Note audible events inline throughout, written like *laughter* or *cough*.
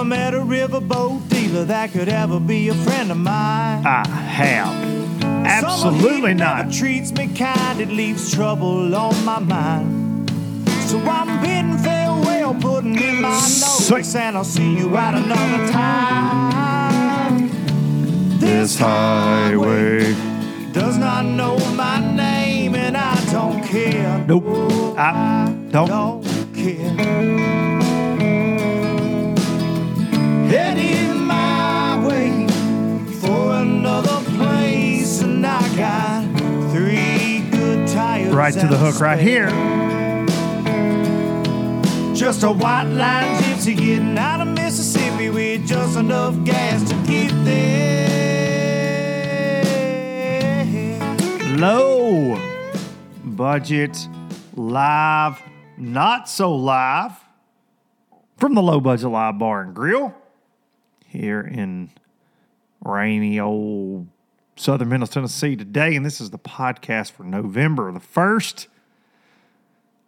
Never met a riverboat dealer that could ever be a friend of mine. I have. Absolutely not. treats me kind, it leaves trouble on my mind. So I'm bidding farewell, putting in my notes, and I'll see you at another time. This highway. does not know my name, and I don't care. Nope. I don't. don't care. Heading my way for another place, and I got three good tires. Right to the hook right here. Just a white line gypsy getting out of Mississippi with just enough gas to get there. Low budget, live, not so live from the low budget live bar and grill here in rainy old southern Middle Tennessee today. And this is the podcast for November the 1st,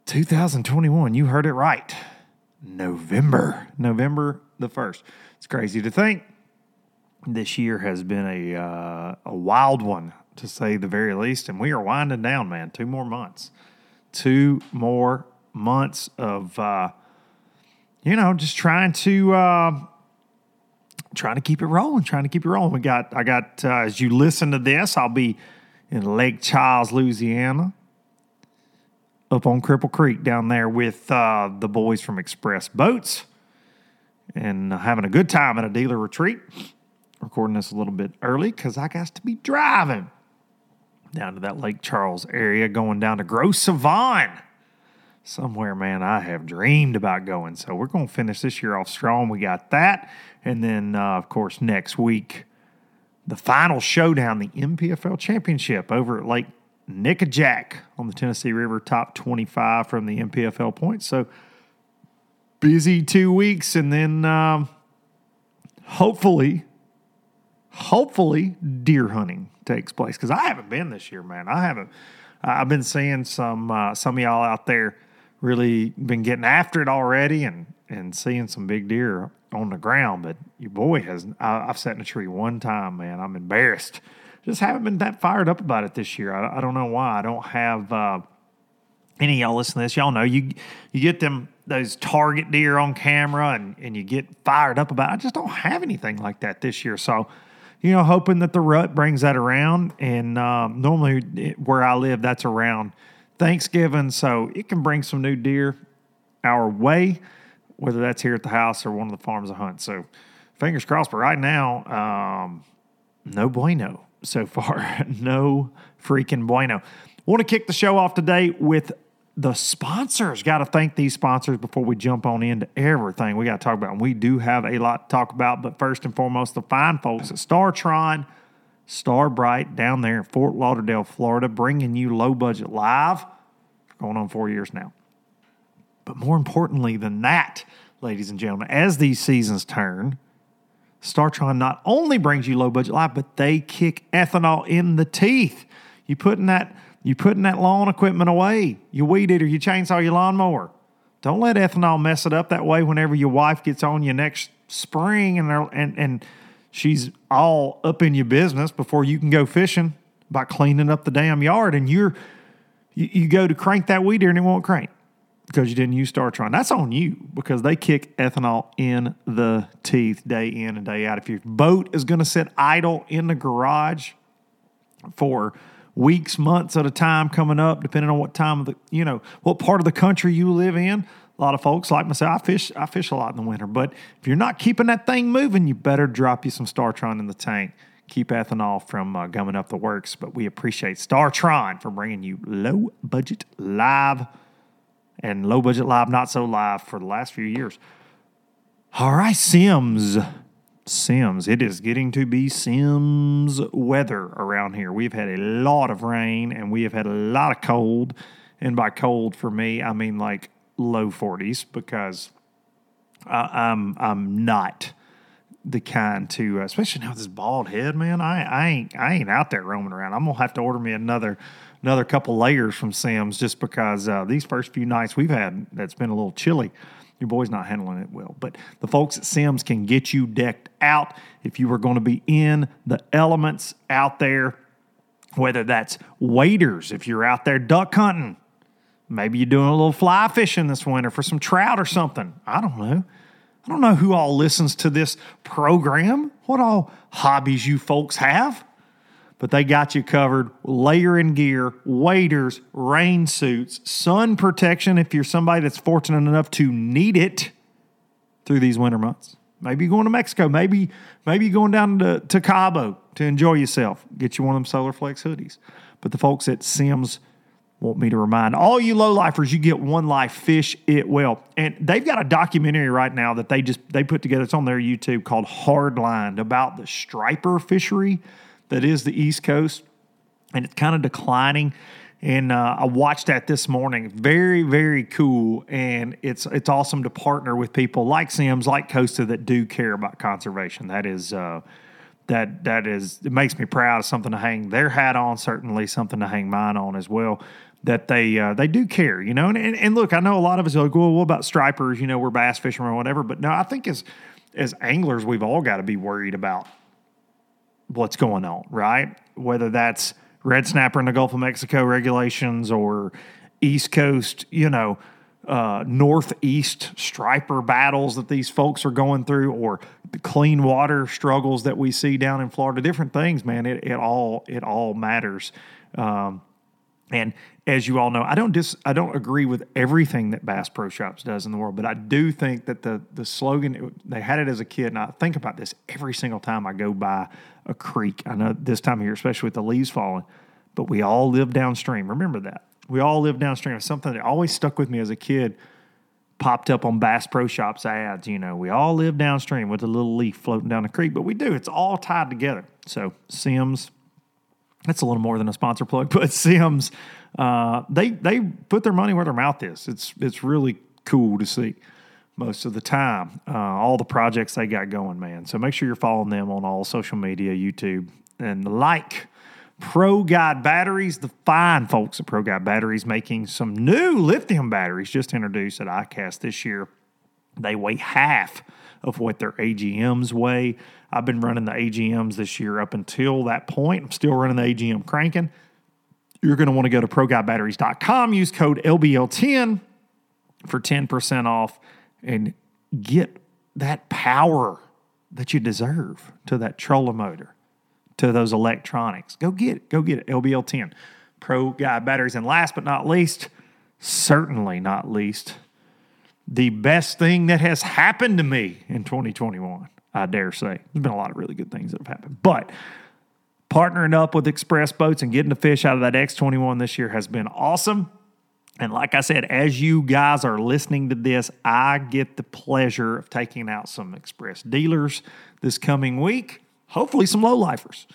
2021. You heard it right. November, November the 1st. It's crazy to think this year has been a uh, a wild one to say the very least, and we are winding down, man. Two more months, two more months of uh, you know just trying to uh, trying to keep it rolling, trying to keep it rolling. We got I got uh, as you listen to this, I'll be in Lake Charles, Louisiana. Up on Cripple Creek down there with uh, the boys from Express Boats and uh, having a good time at a dealer retreat recording this a little bit early because I got to be driving down to that Lake Charles area, going down to Grosse Savanne. Somewhere, man, I have dreamed about going. So we're going to finish this year off strong. We got that. And then, uh, of course, next week, the final showdown, the NPFL Championship over at Lake Nickajack on the Tennessee River, top 25 from the NPFL points. So busy two weeks. And then um, hopefully, hopefully deer hunting takes place because I haven't been this year, man. I haven't. I've been seeing some uh, some of y'all out there really been getting after it already and and seeing some big deer on the ground. But your boy has. I, I've sat in a tree one time, man. I'm embarrassed. Just haven't been that fired up about it this year. I, I don't know why. I don't have. Uh, any of y'all listen to this, y'all know you you get them those target deer on camera and, and you get fired up about it. I just don't have anything like that this year. So, you know, hoping that the rut brings that around. And um, normally where I live, that's around Thanksgiving. So it can bring some new deer our way, whether that's here at the house or one of the farms I hunt. So fingers crossed. But right now, um, no bueno so *laughs* far. no freaking bueno. Want to kick the show off today with the sponsors. Got to thank these sponsors before we jump on into everything we got to talk about. And we do have a lot to talk about, but first and foremost, the fine folks at Startron, Starbright down there in Fort Lauderdale, Florida, bringing you low budget live going on four years now. But more importantly than that, ladies and gentlemen, as these seasons turn, Startron not only brings you low budget live, but they kick ethanol in the teeth. You putting that you putting that lawn equipment away, your weed eater, your chainsaw, your lawnmower. Don't let ethanol mess it up that way whenever your wife gets on you next spring and and and she's all up in your business before you can go fishing by cleaning up the damn yard and you're you, you go to crank that weed eater and it won't crank because you didn't use Startron. That's on you because they kick ethanol in the teeth day in and day out. If your boat is going to sit idle in the garage for weeks, months at a time coming up, depending on what time of the, you know, what part of the country you live in. A lot of folks like myself, I fish, I fish a lot in the winter. But if you're not keeping that thing moving, you better drop you some Startron in the tank. Keep ethanol from uh, gumming up the works. But we appreciate Startron for bringing you low budget live and low budget live, not so live for the last few years. All right, Simms. Simms. It is getting to be Simms weather around here. We've had a lot of rain and we have had a lot of cold. And by cold for me, I mean like low 40s because I, I'm I'm not the kind to, especially now with this bald head, man. I, I ain't I ain't out there roaming around. I'm gonna have to order me another another couple layers from Simms just because uh, these first few nights we've had that's been a little chilly your boy's not handling it well. But the folks at Simms can get you decked out if you are going to be in the elements out there, whether that's waders, if you're out there duck hunting, maybe you're doing a little fly fishing this winter for some trout or something. I don't know. I don't know who all listens to this program, what all hobbies you folks have but they got you covered. Layering gear, waders, rain suits, sun protection if you're somebody that's fortunate enough to need it through these winter months. Maybe you're going to Mexico. Maybe maybe you're going down to, to Cabo to enjoy yourself. Get you one of them Solar Flex hoodies. But the folks at Simms want me to remind all you low lifers, you get one life, fish it well. And they've got a documentary right now that they just they put together. It's on their YouTube called Hardlined about the striper fishery that is the East Coast, and it's kind of declining. And uh, I watched that this morning. Very, very cool, and it's it's awesome to partner with people like Simms like Costa, that do care about conservation. That is. Uh, that that is it makes me proud. of Something to hang their hat on. Certainly something to hang mine on as well. That they uh, they do care, you know. And, and, and look, I know a lot of us are like, well, what about stripers? You know, we're bass fishermen or whatever. But no, I think as as anglers, we've all got to be worried about what's going on, right? Whether that's red snapper in the Gulf of Mexico regulations or East Coast, you know, uh, Northeast striper battles that these folks are going through, or the clean water struggles that we see down in Florida. Different things, man. It, it all it all matters. Um, and as you all know, I don't dis I don't agree with everything that Bass Pro Shops does in the world, but I do think that the the slogan they had it as a kid, and I think about this every single time I go by a creek. I know this time of year, especially with the leaves falling, but we all live downstream. Remember that we all live downstream. It's something that always stuck with me as a kid. Popped up on Bass Pro Shops ads. You know, we all live downstream with a little leaf floating down the creek, but we do. It's all tied together. So Simms that's a little more than a sponsor plug, *laughs* but Simms, uh, they they put their money where their mouth is. It's it's really cool to see most of the time uh, all the projects they got going, man. So make sure you're following them on all social media, YouTube, and the like. Pro Guide Batteries, the fine folks at Pro Guide Batteries, making some new lithium batteries just introduced at ICAST this year. They weigh half of what their AGMs weigh. I've been running the AGMs this year up until that point. I'm still running the AGM cranking. You're going to want to go to ProGuideBatteries.com, use code LBL10 for 10% off, and get that power that you deserve to that trolling motor, to those electronics. Go get it. Go get it. LBL10. Pro Guide Batteries. And last but not least, certainly not least, the best thing that has happened to me in 2021. I dare say. There's been a lot of really good things that have happened. But partnering up with Express Boats and getting the fish out of that X21 this year has been awesome. And like I said, as you guys are listening to this, I get the pleasure of taking out some Express dealers this coming week. Hopefully, some low lifers.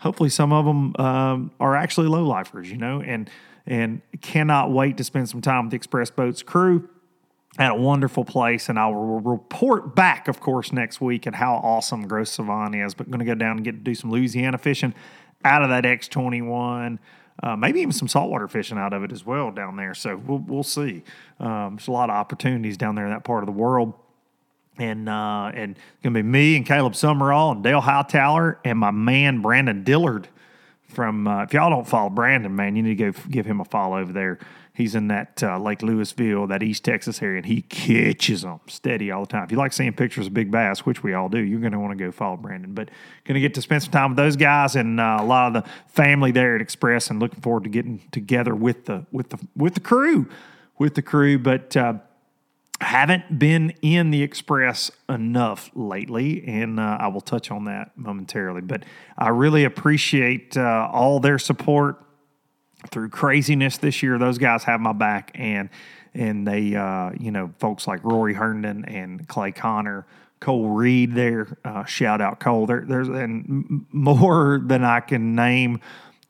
Hopefully, some of them um, are actually low lifers, you know, and and cannot wait to spend some time with the Express Boats crew at a wonderful place. And I will report back, of course, next week at how awesome Grosse Savanne is. But going to go down and get to do some Louisiana fishing out of that X21. Uh, maybe even some saltwater fishing out of it as well down there. So we'll, we'll see. Um, there's a lot of opportunities down there in that part of the world. And uh, and it's gonna be me and Caleb Sumrall and Dale Hightower and my man Brandon Dillard from. Uh, if y'all don't follow Brandon, man, you need to go give him a follow over there. He's in that uh, Lake Lewisville, that East Texas area, and he catches them steady all the time. If you like seeing pictures of big bass, which we all do, you're going to want to go follow Brandon. But going to get to spend some time with those guys and uh, a lot of the family there at Express, and looking forward to getting together with the with the with the crew, with the crew. But uh, haven't been in the Express enough lately, and uh, I will touch on that momentarily. But I really appreciate uh, all their support through craziness this year. Those guys have my back, and and they, uh, you know, folks like Rory Herndon and Clay Connor, Cole Reed. There, uh, shout out Cole. There, there's and more than I can name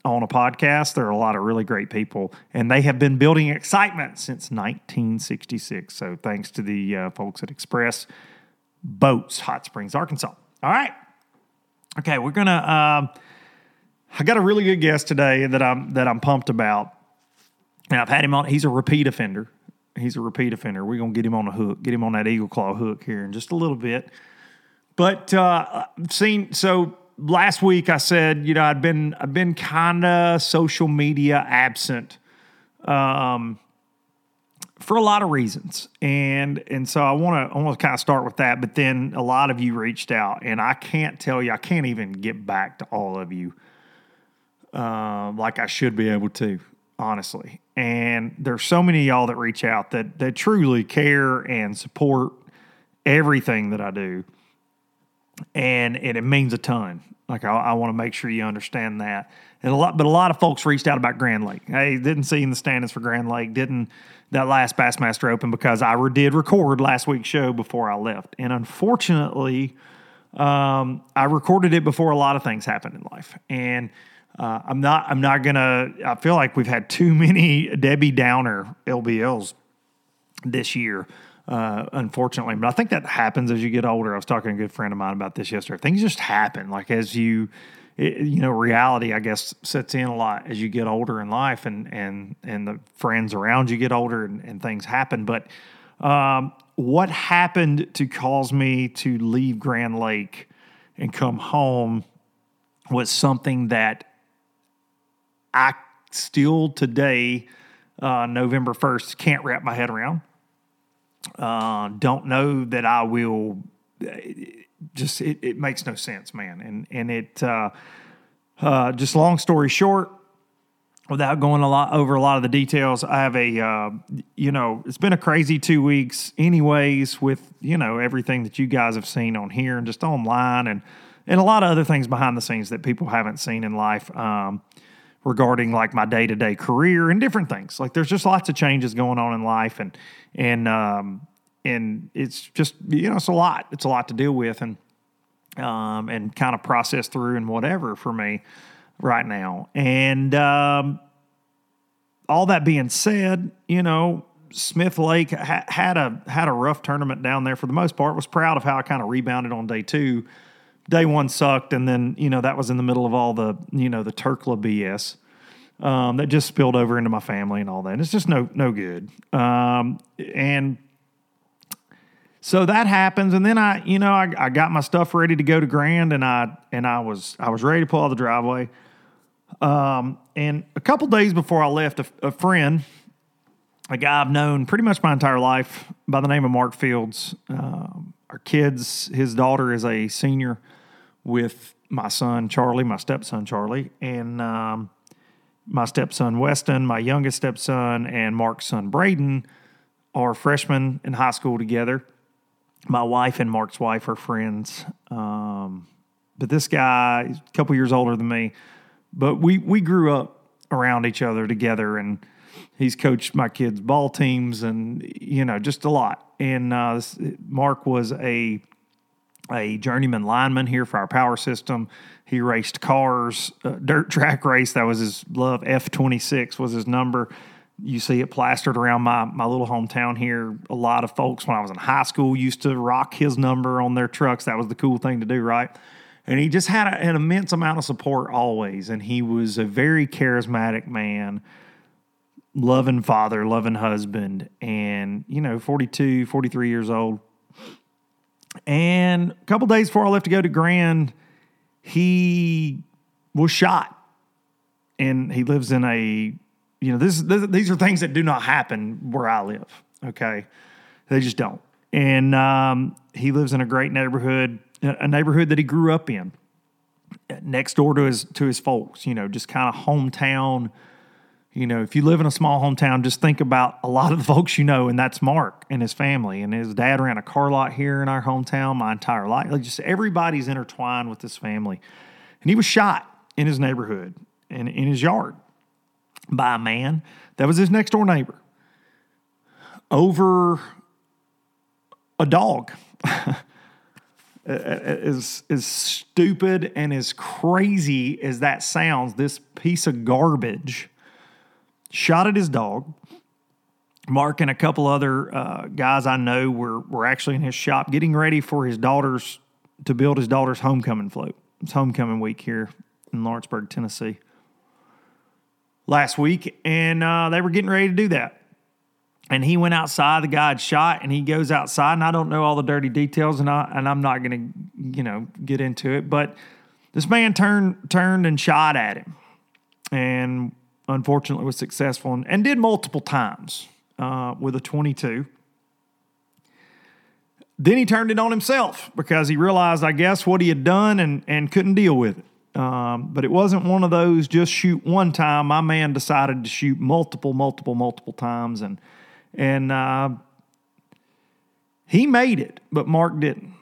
on a podcast. There are a lot of really great people, and they have been building excitement since 1966. So thanks to the uh, folks at Express Boats, Hot Springs, Arkansas. All right. Okay, we're gonna. Uh, I got a really good guest today that I'm that I'm pumped about, and I've had him on. He's a repeat offender. He's a repeat offender. We're gonna get him on a hook, get him on that eagle claw hook here in just a little bit. But uh, seen so last week I said you know I'd been I've been kind of social media absent. Um, for a lot of reasons. And and so I want to I want to kind of start with that, but then a lot of you reached out and I can't tell you I can't even get back to all of you uh, like I should be able to, honestly. And there's so many y'all that reach out that that truly care and support everything that I do, and, and it means a ton. Like I, I want to make sure you understand that. And a lot, but a lot of folks reached out about Grand Lake. Hey, didn't see in the standings for Grand Lake. Didn't that last Bassmaster Open because I did record last week's show before I left, and unfortunately, um, I recorded it before a lot of things happened in life, and uh, I'm not. I'm not gonna. I feel like we've had too many Debbie Downer LBLs this year. Uh, unfortunately, but I think that happens as you get older. I was talking to a good friend of mine about this yesterday. Things just happen. Like as you, it, you know, reality I guess sets in a lot as you get older in life, and and and the friends around you get older, and, and things happen. But um, what happened to cause me to leave Grand Lake and come home was something that I still today, uh, November 1st, can't wrap my head around. Uh, don't know that I will. Just it, it makes no sense, man. And and it uh, uh, just long story short, without going a lot over a lot of the details, I have a uh, you know it's been a crazy two weeks, anyways, with you know everything that you guys have seen on here and just online and and a lot of other things behind the scenes that people haven't seen in life. Um, regarding like my day to day career and different things. Like there's just lots of changes going on in life, and and um, and it's just you know it's a lot. It's a lot to deal with and um, and kind of process through and whatever for me right now. And um, all that being said, you know. Smith Lake ha- had a had a rough tournament down there for the most part. Was proud of how I kind of rebounded on day two day one sucked, and then you know that was in the middle of all the you know the Turkla BS um, that just spilled over into my family and all that. And it's just no no good. Um, and so that happens, and then I you know I, I got my stuff ready to go to Grand, and I and I was I was ready to pull out the driveway. Um, and a couple days before I left, a, a friend, a guy I've known pretty much my entire life by the name of Mark Fields. Um, our kids, his daughter is a senior with my son Charlie, my stepson Charlie, and um, my stepson Weston, my youngest stepson, and Mark's son Braden are freshmen in high school together. my wife and Mark's wife are friends. Um, but this guy is a couple years older than me. But we we grew up around each other together, and he's coached my kids' ball teams, and you know just a lot. And uh, Mark was a a journeyman lineman here for our power system. He raced cars, uh, dirt *laughs* track race. That was his love. F twenty six was his number. You see it plastered around my my little hometown here. A lot of folks when I was in high school used to rock his number on their trucks. That was the cool thing to do, right? And he just had a, an immense amount of support always. And he was a very charismatic man, loving father, loving husband, and you know, 42, 43 years old. And a couple days before I left to go to Grand, he was shot. And he lives in a, you know, this, this these are things that do not happen where I live. Okay. They just don't. And um, he lives in a great neighborhood, a neighborhood that he grew up in, next door to his to his folks. You know, just kind of hometown. You know, if you live in a small hometown, just think about a lot of the folks you know, and that's Mark and his family. And his dad ran a car lot here in our hometown my entire life. Like just everybody's intertwined with this family. And he was shot in his neighborhood and in his yard by a man that was his next door neighbor over a dog. *laughs* as as stupid and as crazy as that sounds, this piece of garbage shot at his dog. Mark and a couple other uh, guys I know were were actually in his shop getting ready for his daughter's to build his daughter's homecoming float. It's homecoming week here in Lawrenceburg, Tennessee. Last week, and uh, they were getting ready to do that and he went outside. The guy had shot, and he goes outside, and I don't know all the dirty details, and I and I'm not going to you know get into it, but this man turned turned and shot at him, and unfortunately was successful and, and did multiple times uh, with a 22. Then he turned it on himself because he realized, I guess, what he had done and and couldn't deal with it. Um, but it wasn't one of those just shoot one time. My man decided to shoot multiple, multiple, multiple times, and and uh, he made it, but Mark didn't.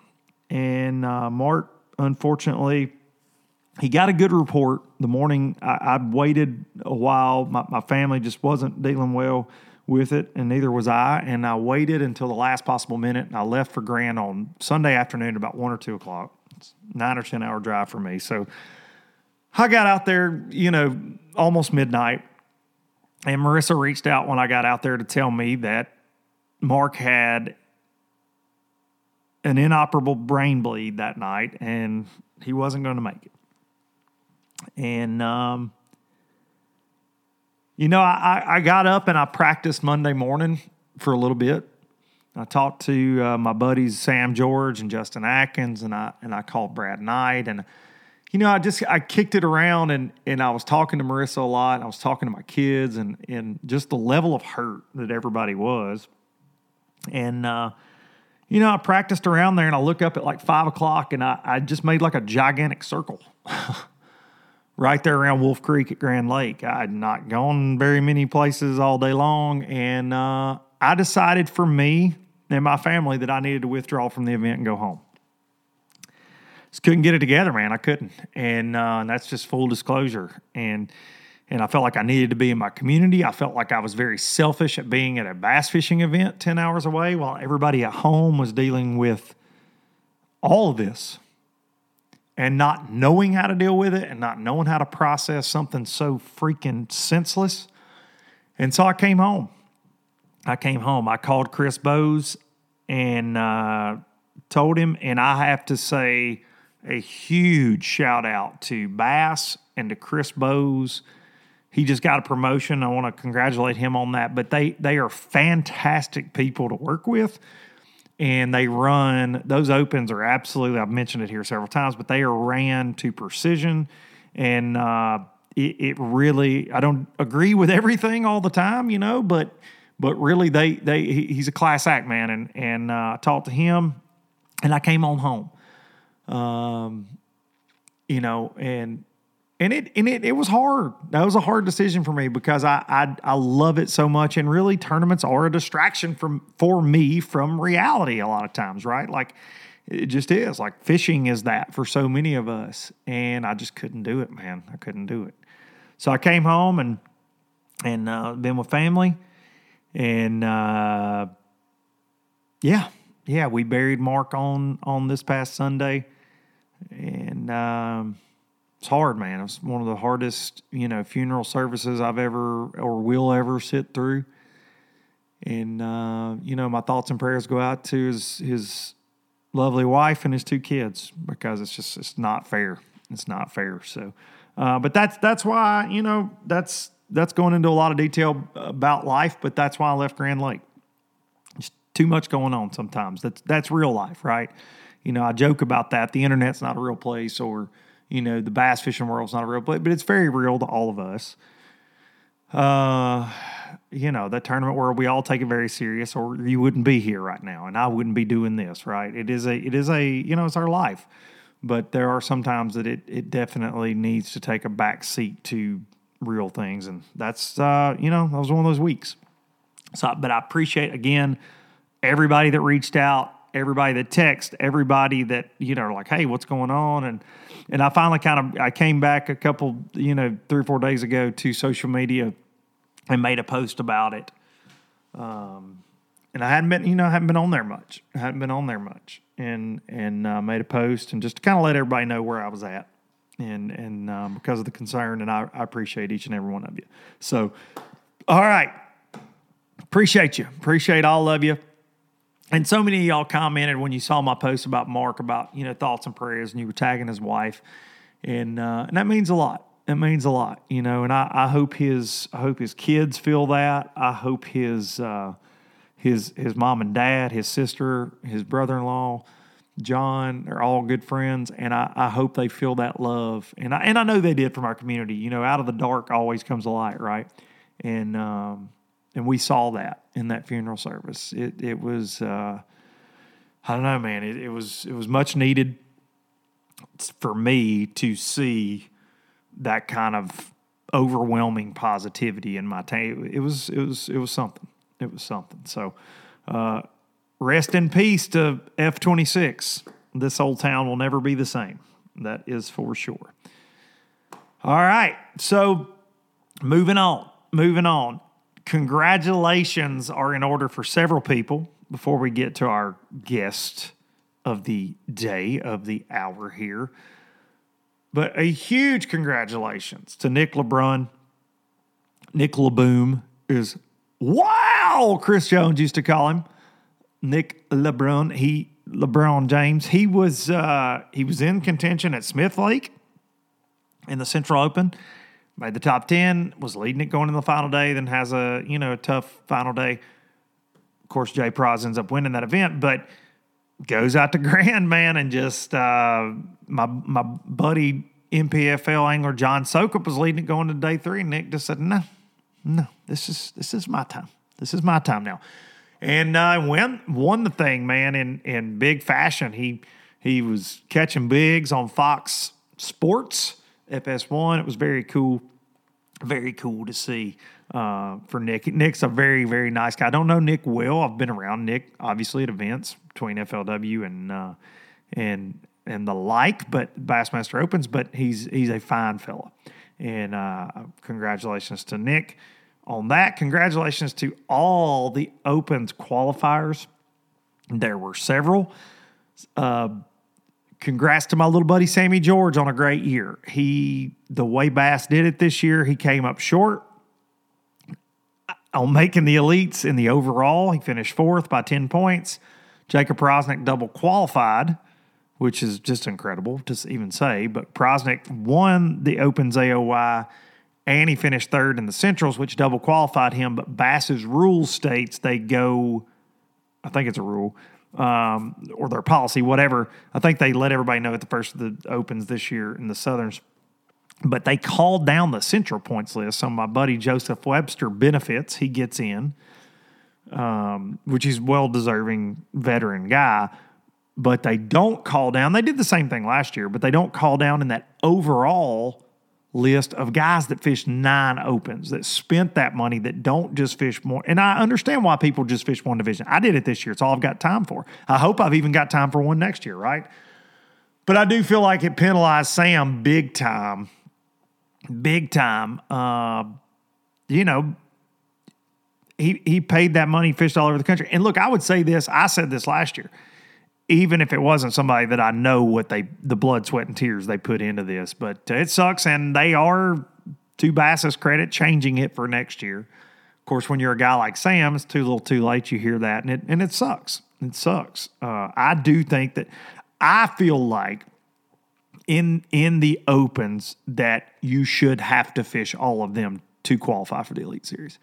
And uh, Mark, unfortunately, he got a good report the morning. I, I waited a while. My, my, family just wasn't dealing well with it, and neither was I. And I waited until the last possible minute, and I left for Grand on Sunday afternoon about one or two o'clock. It's nine or ten hour drive for me. So I got out there, you know, almost midnight and Marissa reached out when I got out there to tell me that Mark had an inoperable brain bleed that night and he wasn't going to make it. And, um, you know, I, I got up and I practiced Monday morning for a little bit. I talked to uh, my buddies Sam George and Justin Atkins, and I and I called Brad Knight, and you know, I just I kicked it around and and I was talking to Marissa a lot. I was talking to my kids and and just the level of hurt that everybody was. And uh, you know, I practiced around there and I look up at like five o'clock and I, I just made like a gigantic circle. *laughs* right there around Wolf Creek at Grand Lake. I had not gone very many places all day long, and uh, I decided for me and my family that I needed to withdraw from the event and go home just couldn't get it together, man. I couldn't, and, uh, and that's just full disclosure. And and I felt like I needed to be in my community. I felt like I was very selfish at being at a bass fishing event ten hours away, while everybody at home was dealing with all of this and not knowing how to deal with it and not knowing how to process something so freaking senseless. And so I came home. I came home. I called Chris Bowes and uh, told him, and I have to say a huge shout out to Bass and to Chris Bowes. He just got a promotion. I want to congratulate him on that. But they they are fantastic people to work with. And they run those opens are absolutely I've mentioned it here several times, but they are ran to precision. And uh, it, it really I don't agree with everything all the time, you know, but but really they they he's a class act man and and uh, I talked to him and I came on home um, you know, and and it and it it was hard. That was a hard decision for me because I I, I love it so much, and really tournaments are a distraction from for me from reality a lot of times, right? Like it just is. Like fishing is that for so many of us, and I just couldn't do it, man. I couldn't do it. So I came home and and uh, been with family, and uh, yeah, yeah, we buried Mark on on this past Sunday, and. Um, it's hard, man. It's one of the hardest, you know, funeral services I've ever or will ever sit through. And uh, you know, my thoughts and prayers go out to his his lovely wife and his two kids because it's just it's not fair. It's not fair. So, uh, but that's that's why you know that's that's going into a lot of detail about life. But that's why I left Grand Lake. Just too much going on sometimes. That's that's real life, right? You know, I joke about that. The internet's not a real place, or you know, the bass fishing world's not a real place, but it's very real to all of us. Uh, you know, that tournament where we all take it very serious, or you wouldn't be here right now, and I wouldn't be doing this, right? It is a, it is a, you know, it's our life, but there are some times that it, it definitely needs to take a back seat to real things, and that's, uh, you know, that was one of those weeks. So, but I appreciate again everybody that reached out, everybody that texted, everybody that you know, like, hey, what's going on, and and I finally kind of I came back a couple, you know, three or four days ago to social media and made a post about it. Um, and I hadn't been, you know, I hadn't been on there much. I hadn't been on there much, and and uh, made a post and just to kind of let everybody know where I was at, and and um, because of the concern, and I, I appreciate each and every one of you. So, all right, appreciate you, appreciate all of you and so many of y'all commented when you saw my post about Mark about you know thoughts and prayers, and you were tagging his wife, and uh, and that means a lot. It means a lot, you know. And I, I hope his I hope his kids feel that. I hope his uh, his his mom and dad, his sister, his brother in law, John, they're all good friends, and I, I hope they feel that love. And I and I know they did from our community. You know, out of the dark always comes a light, right? And um, and we saw that in that funeral service. It it was uh, I don't know, man. It, it was it was much needed for me to see that kind of overwhelming positivity in my team. It was it was it was something. It was something. So uh, rest in peace to F twenty six. This old town will never be the same. That is for sure. All right. So moving on. Moving on congratulations are in order for several people before we get to our guest of the day, of the hour here. But a huge congratulations to Nick LeBrun. Nick LeBoom is wow, Chris Jones used to call him. Nick LeBron, he LeBron James. He was uh, he was in contention at Smith Lake in the Central Open made the top 10, was leading it going in the final day, then has a, you know, a tough final day. Of course, Jay Praz ends up winning that event, but goes out to *laughs* Grand, man, and just uh, my my buddy NPFL angler John Soukup was leading it going to day three. And Nick just said, No, no, this is this is my time. This is my time now. And uh, won won the thing, man, in in big fashion. He he was catching bigs on Fox Sports FS1. It was very cool, very cool to see uh, for Nick. Nick's a very, very nice guy. I don't know Nick well. I've been around Nick, obviously, at events between FLW and uh, and and the like, but Bassmaster Opens. But he's he's a fine fella, and uh, congratulations to Nick on that. Congratulations to all the Opens qualifiers. There were several. Uh, congrats to my little buddy Sammy George on a great year. He, the way Bass did it this year, he came up short uh, on making the elites in the overall. He finished fourth by 10 points. Jacob Powroznik double qualified, which is just incredible to even say. But Prosnick won the Opens AOY and he finished third in the Centrals, which double qualified him. But Bass's rule states they go, I think it's a rule, um, or their policy, whatever. I think they let everybody know at the first of the opens this year in the Southerns. But they called down the central points list. So my buddy Joseph Webster benefits. He gets in, um, which is well deserving veteran guy. But they don't call down. They did the same thing last year, but they don't call down in that overall list of guys that fish nine opens, that spent that money, that don't just fish more. And I understand why people just fish one division. I did it this year. It's all I've got time for. I hope I've even got time for one next year, right? But I do feel like it penalized Sam big time. Big time. Uh, you know, he he paid that money, fished all over the country. And look, I would say this. I said this last year. Even if it wasn't somebody that I know what they the blood, sweat, and tears they put into this, but it sucks, and they are to Bass's credit changing it for next year. Of course, when you're a guy like Sam, it's too little, too late. You hear that, and it and it sucks. It sucks. Uh, I do think that I feel like in in the opens that you should have to fish all of them to qualify for the Elite Series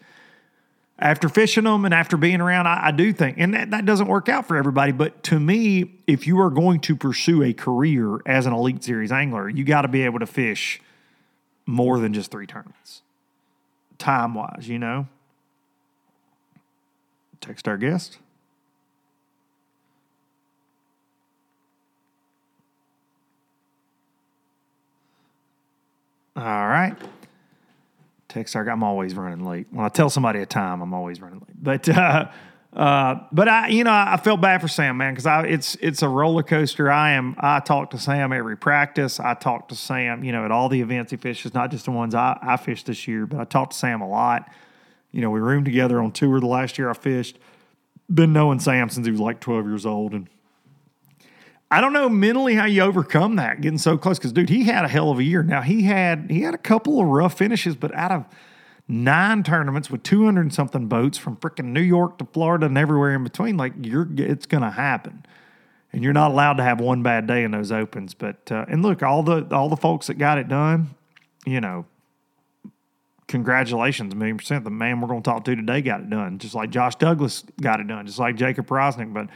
after fishing them and after being around, I, I do think, and that, that, doesn't work out for everybody. But to me, if you are going to pursue a career as an Elite Series angler, you got to be able to fish more than just three tournaments, time wise, you know. Text our guest. All right I'm always running late. When I tell somebody a time, I'm always running late. But uh, uh, but I, you know, I felt bad for Sam, man, because I it's it's a roller coaster. I am. I talk to Sam every practice. I talk to Sam, you know, at all the events he fishes, not just the ones I I fished this year, but I talk to Sam a lot. You know, we roomed together on tour the last year I fished. Been knowing Sam since he was like 12 years old, and I don't know mentally how you overcome that getting so close because dude, he had a hell of a year. Now he had he had a couple of rough finishes, but out of nine tournaments with 200 and something boats from freaking New York to Florida and everywhere in between, like you're it's going to happen. And you're not allowed to have one bad day in those opens. But uh, and look, all the all the folks that got it done, you know, congratulations, a million percent. The man we're going to talk to today got it done, just like Josh Douglas got it done, just like Jacob Powroznik. But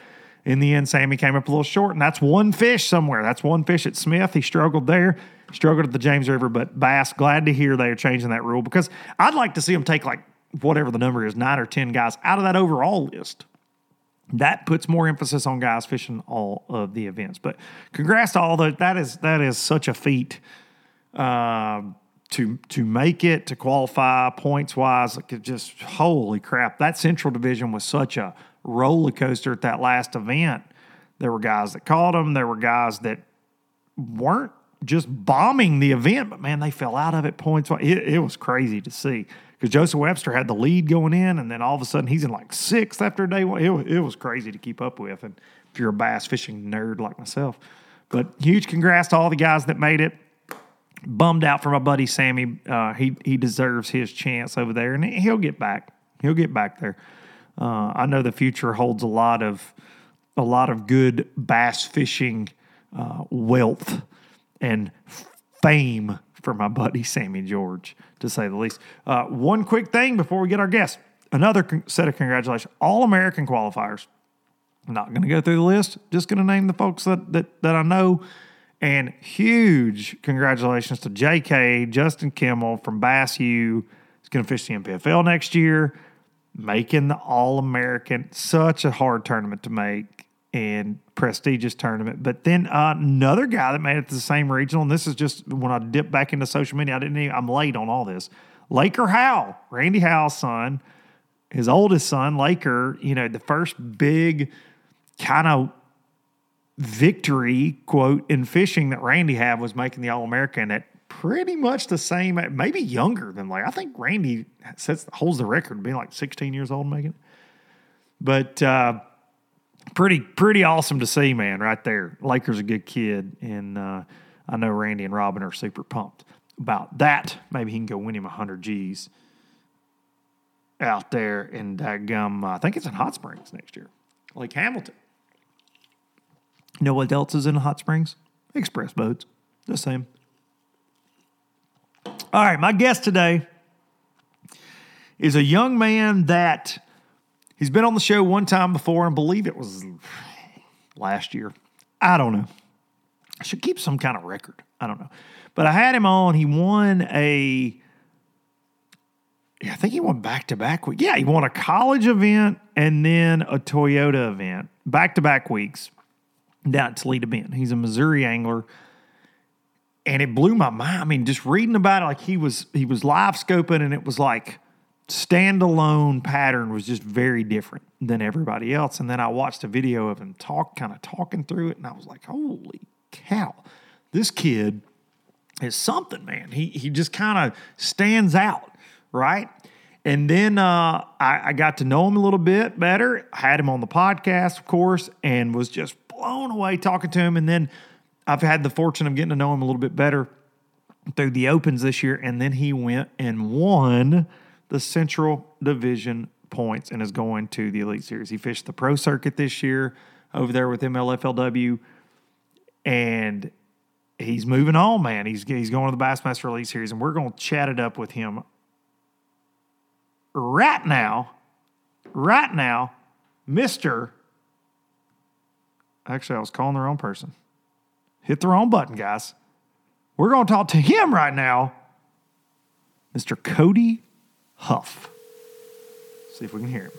in the end, Sammy came up a little short, and that's one fish somewhere. That's one fish at Smith. He struggled there, struggled at the James River, but Bass, glad to hear they are changing that rule because I'd like to see them take like whatever the number is, nine or 10 guys out of that overall list. That puts more emphasis on guys fishing all of the events. But congrats to all the that is that is such a feat uh, to to make it to qualify points wise. Like just holy crap! That Central Division was such a roller coaster at that last event. There were guys that caught them. There were guys that weren't just bombing the event, but man, they fell out of it points. It, it was crazy to see because Joseph Webster had the lead going in, and then all of a sudden he's in like sixth after day one. It, it was crazy to keep up with. And if you're a bass fishing nerd like myself, but huge congrats to all the guys that made it. Bummed out for my buddy Sammy. Uh, he he deserves his chance over there, and he'll get back. He'll get back there. Uh, I know the future holds a lot of a lot of good bass fishing uh, wealth and fame for my buddy Sammy George, to say the least. Uh, one quick thing before we get our guest. Another con- set of congratulations. All American qualifiers. I'm not going to go through the list. Just going to name the folks that, that, that I know. And huge congratulations to JK, Justin Kimmel from Bass U. He's going to fish the NPFL next year making the All American, such a hard tournament to make and prestigious tournament. But then uh, another guy that made it to the same regional, and this is just when I dipped back into social media, I didn't even, I'm late on all this. Laker Howell, Randy Howell's son, his oldest son, Laker, you know, the first big kind of victory, quote, in fishing that Randy had was making the All American at pretty much the same, maybe younger than like I think Randy sets holds the record being like 16 years old making. But uh, pretty pretty awesome to see, man, right there. Laker's a good kid, and uh, I know Randy and Robin are super pumped about that. Maybe he can go win him 100 G's out there in that gum. Uh, I think it's in Hot Springs next year, like Hamilton. You know what else is in Hot Springs? Express boats. The same. All right, my guest today is a young man that he's been on the show one time before and believe it was last year. I don't know. I should keep some kind of record. I don't know. But I had him on. He won a I think he won back to back week. Yeah, he won a college event and then a Toyota event, back to back weeks down at Toledo Bend. He's a Missouri angler and it blew my mind. I mean, just reading about it, like he was he was live scoping, and it was like standalone pattern was just very different than everybody else. And then I watched a video of him talk, kind of talking through it, and I was like, holy cow, this kid is something, man. He he just kind of stands out, right? And then uh, I, I got to know him a little bit better. I had him on the podcast, of course, and was just blown away talking to him. And then I've had the fortune of getting to know him a little bit better through the opens this year. And then he went and won the Central Division points and is going to the Elite Series. He fished the pro circuit this year over there with MLFLW. And he's moving on, man. He's he's going to the Bassmaster Elite Series, and we're going to chat it up with him right now. Right now, Mister. Actually, I was calling the wrong person. Hit the wrong button, guys. We're going to talk to him right now, Mr. Cody Huff. See if we can hear him.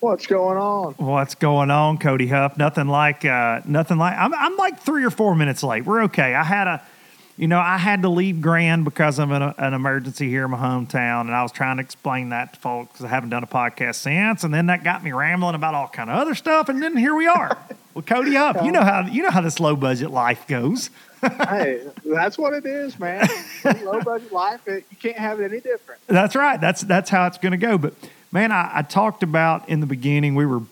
What's going on? What's going on, Cody Huff? Nothing like, uh, nothing like. I'm, I'm like three or four minutes late. We're okay. I had a, you know, I had to leave Grand because of an, an emergency here in my hometown, and I was trying to explain that to folks because I haven't done a podcast since, and then that got me rambling about all kind of other stuff, and then here we are. *laughs* well, Cody Huff, you know how you know how this low budget life goes. *laughs* hey, that's what it is, man. Low budget life, it, you can't have it any different. That's right. That's that's how it's going to go. But man, I, I, talked about in the beginning. We were,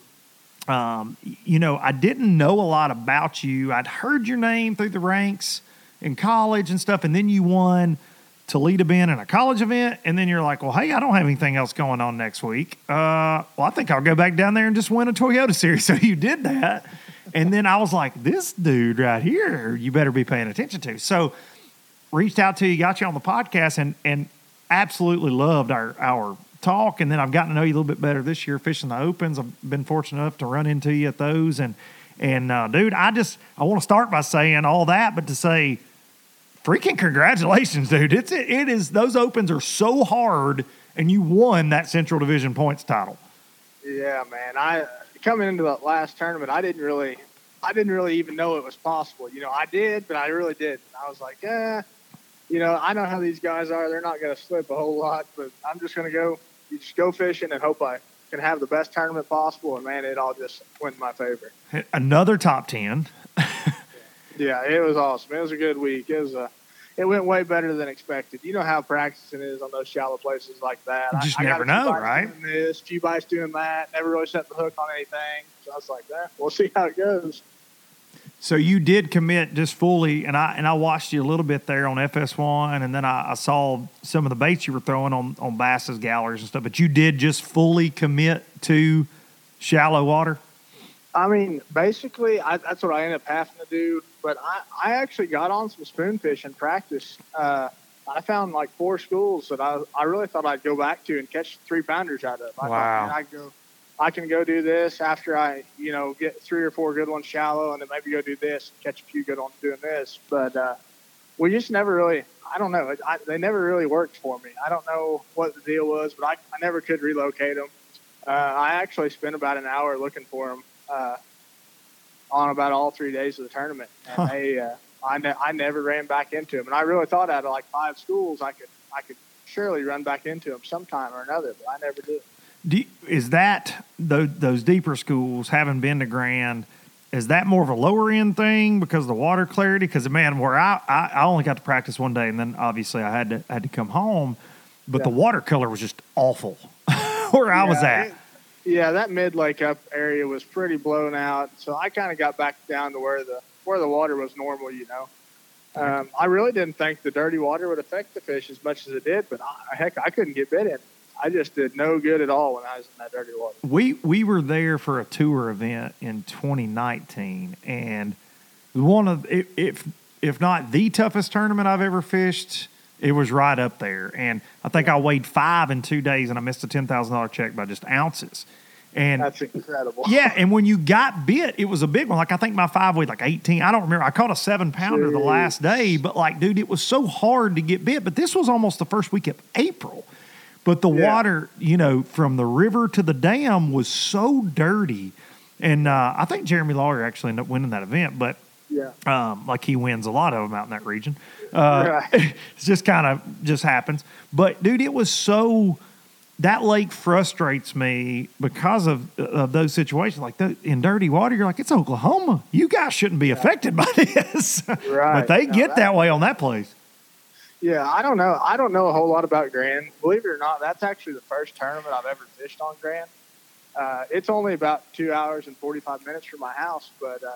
um, you know, I didn't know a lot about you. I'd heard your name through the ranks in college and stuff, and then you won Toledo Bend in a college event, and then you're like, well, hey, I don't have anything else going on next week. Uh, well, I think I'll go back down there and just win a Toyota Series. *laughs* So you did that. And then I was like, this dude right here, you better be paying attention to. So reached out to you, got you on the podcast, and and absolutely loved our our talk. And then I've gotten to know you a little bit better this year fishing the opens. I've been fortunate enough to run into you at those. And and uh, dude, I just I want to start by saying all that, but to say freaking congratulations, dude. It's it, it is those opens are so hard, and you won that Central Division points title. Yeah, man. I coming into that last tournament, I didn't really, I didn't really even know it was possible. You know, I did, but I really did. I was like, eh, you know, I know how these guys are. They're not going to slip a whole lot, but I'm just going to go, you just go fishing and hope I can have the best tournament possible. And man, it all just went in my favor. Another top ten. *laughs* yeah, it was awesome. It was a good week. It was a it went way better than expected. You know how practicing is on those shallow places like that. You just I, never I know, right? Doing this, few bites doing that. Never really set the hook on anything. So I was like, that. We'll see how it goes. So you did commit just fully, and I and I watched you a little bit there on FS1, and then I, I saw some of the baits you were throwing on on Bass's galleries and stuff. But you did just fully commit to shallow water. I mean, basically, I, that's what I ended up having to do. But I, I actually got on some spoonfish in practice. Uh, I found like four schools that I, I really thought I'd go back to and catch three pounders out of. I wow. Thought, I go, I can go do this after I, you know, get three or four good ones shallow, and then maybe go do this and catch a few good ones doing this. But uh, we just never really, I don't know, I, they never really worked for me. I don't know what the deal was, but I, I never could relocate them. Uh, I actually spent about an hour looking for them uh, on about all three days of the tournament, and huh. they, uh, I, ne- I never ran back into them. And I really thought out of like five schools, I could, I could surely run back into them sometime or another, but I never did. Do, is that those, those deeper schools having been to Grand? Is that more of a lower end thing because of the water clarity? Because man, where I, I, I only got to practice one day, and then obviously I had to had to come home, but yeah. the watercolor was just awful *laughs* where yeah, I was at. It, yeah, that mid lake up area was pretty blown out, so I kind of got back down to where the where the water was normal. You know, um, I really didn't think the dirty water would affect the fish as much as it did, but I, heck, I couldn't get bit in. I just did no good at all when I was in that dirty water. We we were there for a tour event in 2019, and one of if if not the toughest tournament I've ever fished, it was right up there. And I think I weighed five in two days, and I missed a ten thousand dollar check by just ounces. And that's incredible. Yeah, and when you got bit, it was a big one. Like I think my five weighed like eighteen. I don't remember. I caught a seven pounder Jeez. the last day, but like, dude, it was so hard to get bit. But this was almost the first week of April. but the Yeah. water, you know, from the river to the dam was so dirty. And uh, I think Jeremy Lawyer actually ended up winning that event, but Yeah. um, like he wins a lot of them out in that region. Uh, Right. *laughs* it's just kind of just happens. But dude, it was so that lake frustrates me because of of those situations. Like the, in dirty water, you're like, it's Oklahoma. You guys shouldn't be affected by *laughs* this. but they No, get that- that way on that place. Yeah, I don't know. I don't know a whole lot about Grand. Believe it or not, that's actually the first tournament I've ever fished on Grand. Uh, it's only about two hours and 45 minutes from my house, but, uh,